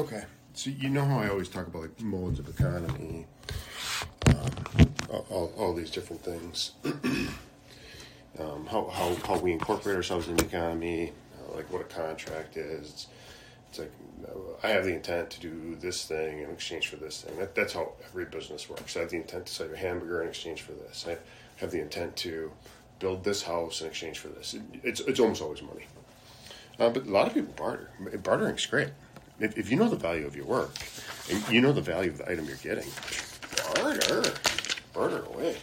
Okay. So you know how I always talk about like modes of economy, um, all, all, these different things. um, how, how, how we incorporate ourselves in the economy, uh, like what a contract is. It's, it's like uh, I have the intent to do this thing in exchange for this thing. That, that's how every business works. I have the intent to sell you a hamburger in exchange for this. I have the intent to build this house in exchange for this. It, it's it's almost always money. Uh, but a lot of people barter. Bartering's great. If, if you know the value of your work and you know the value of the item you're getting, barter, barter away.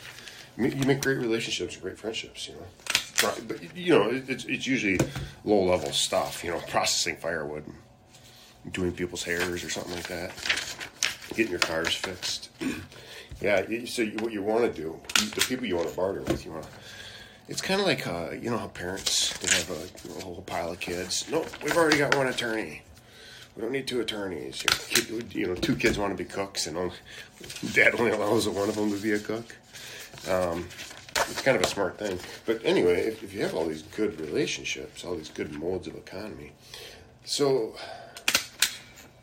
You make great relationships great friendships. You know, but you know it's it's usually low level stuff. You know, processing firewood, doing people's hairs or something like that, getting your cars fixed. yeah. So what you want to do, the people you want to barter with, you want it's kind of like uh, you know how parents they have a, a, whole pile of kids. No, we've already got one attorney. We don't need two attorneys. You know, two kids want to be cooks, and only, dad only allows one of them to be a cook. Um, it's kind of a smart thing. But anyway, if, if you have all these good relationships, all these good modes of economy, so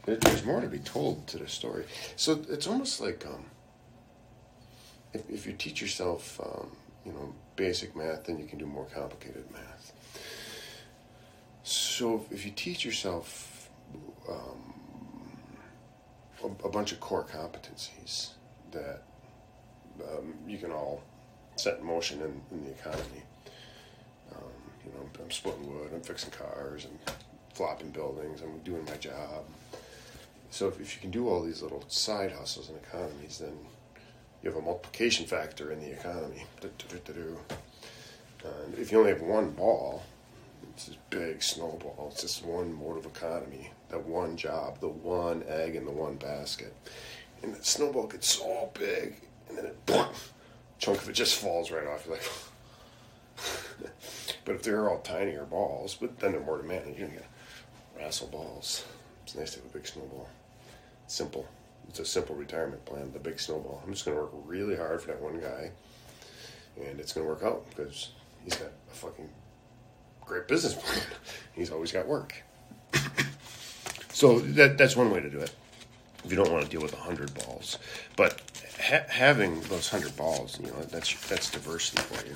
there's more to be told to the story. So it's almost like um, if, if you teach yourself, um, you know, basic math, then you can do more complicated math. So if you teach yourself um, a, a, bunch of core competencies that um, you can all set in motion in, in the economy. Um, you know, I'm splitting wood, I'm fixing cars, and flopping buildings, I'm doing my job. So if, if you can do all these little side hustles and economies, then you have a multiplication factor in the economy. And if you only have one ball, it's this big snowball. It's this one mode of economy, that one job, the one egg in the one basket. And that snowball gets so big, and then it, boom, chunk of it just falls right off. You're like, but if they're all tinier balls, but then they're more demanding, you're gonna wrestle balls. It's nice to have a big snowball. Simple it's a simple retirement plan, the big snowball. I'm just going to work really hard for that one guy, and it's going to work out because he's got a fucking great business plan. he's always got work. so that that's one way to do it. If you don't want to deal with a hundred balls, but ha- having those hundred balls, you know, that's that's diversity for you.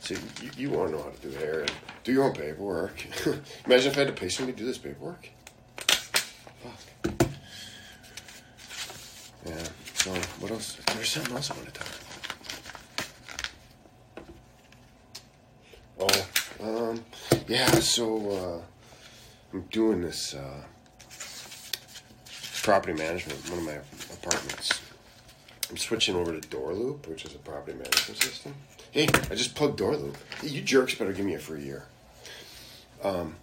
So you, you want to know how to do hair and do your own paperwork. Imagine if I had to pay somebody to do this paperwork. Yeah. So what else? There's something else I want to talk about. Oh, um, yeah. So uh, I'm doing this uh, property management. One of my apartments. I'm switching over to DoorLoop, which is a property management system. Hey, I just plugged DoorLoop. Hey, you jerks better give me a free year. Um.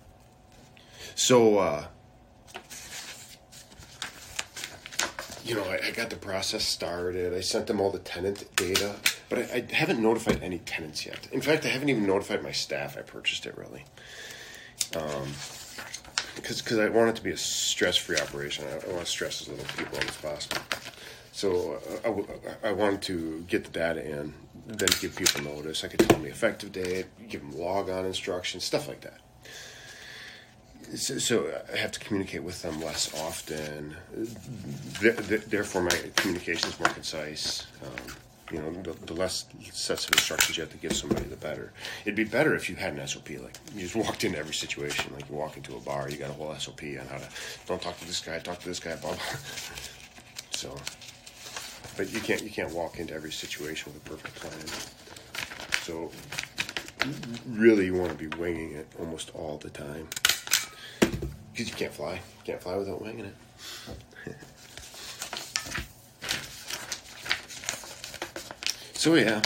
So. Uh, you know, I, I, got the process started. I sent them all the tenant data, but I, I, haven't notified any tenants yet. In fact, I haven't even notified my staff. I purchased it really, because um, because I want it to be a stress free operation. I, I, want to stress as little people as possible. So uh, I, I wanted to get the data in, then give people notice. I could tell them the effective date, give them log on instructions, stuff like that so, so, I have to communicate with them less often. Therefore, my communication is more concise. Um, you know, the, the, less sets of instructions you have to give somebody, the better. It'd be better if you had an SOP. Like you just walked into every situation. Like you walk into a bar, you got a whole SOP on how to don't talk to this guy, talk to this guy, blah blah. So, but you can't you can't walk into every situation with a perfect plan. So, really, you want to be winging it almost all the time because you can't fly. You can't fly without winging it. So yeah,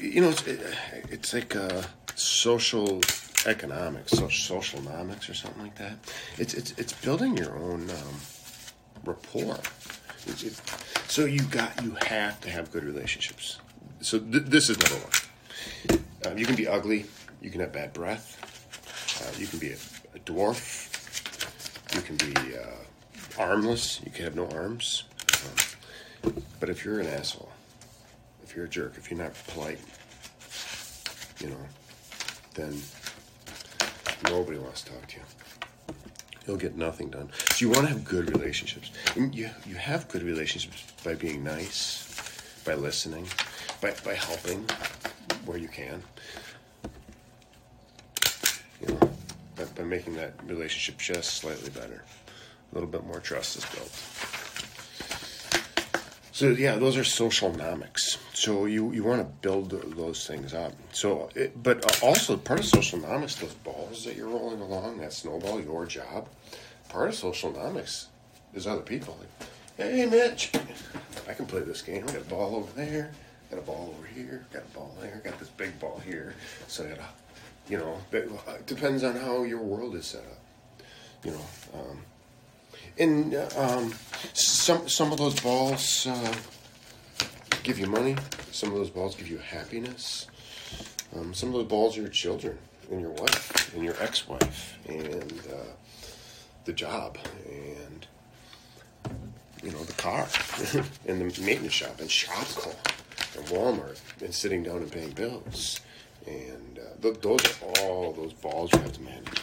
you know, it's, it's like uh, social economics, social socialnomics, or something like that. It's it's it's building your own um, rapport. It's, it, so you got you have to have good relationships. So th- this is number one. Uh, you can be ugly. You can have bad breath. Uh, you can be a, a dwarf you can be uh, armless. You can have no arms. Um, but if you're an asshole, if you're a jerk, if you're not polite, you know, then nobody wants to talk to you. you'll get nothing done. So you want to have good relationships. And you you have good relationships by being nice, by listening, by by helping where you can. You know, by, by making that relationship just slightly better. A little bit more trust is built. So yeah, those are social nomics. So you, you want to build those things up. So, it, but also part of social nomics, those balls that you're rolling along, that snowball, your job. Part of social nomics is other people. Like, hey, Mitch, I can play this game. I got a ball over there, got a ball over here, got a ball there, got this big ball here. So I got a, you know, it depends on how your world is set up. You know. Um, and um, some some of those balls uh, give you money. Some of those balls give you happiness. Um, some of those balls are your children and your wife and your ex-wife and uh, the job and you know the car and the maintenance shop and Shopko and Walmart and sitting down and paying bills and uh, th- those are all those balls you have to manage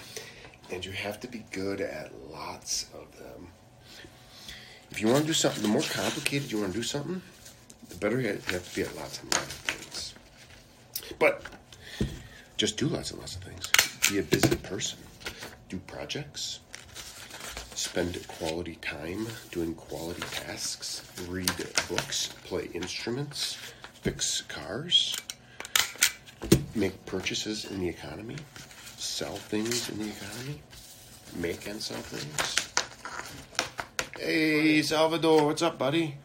and you have to be good at lots of them. If you want to do something, the more complicated you want to do something, the better you have to be at lots and lots of things. But just do lots and lots of things. Be a busy person. Do projects. Spend quality time doing quality tasks. Read books. Play instruments. Fix cars. Make purchases in the economy sell things in the economy, make and sell things. Hey, Salvador, what's up, buddy?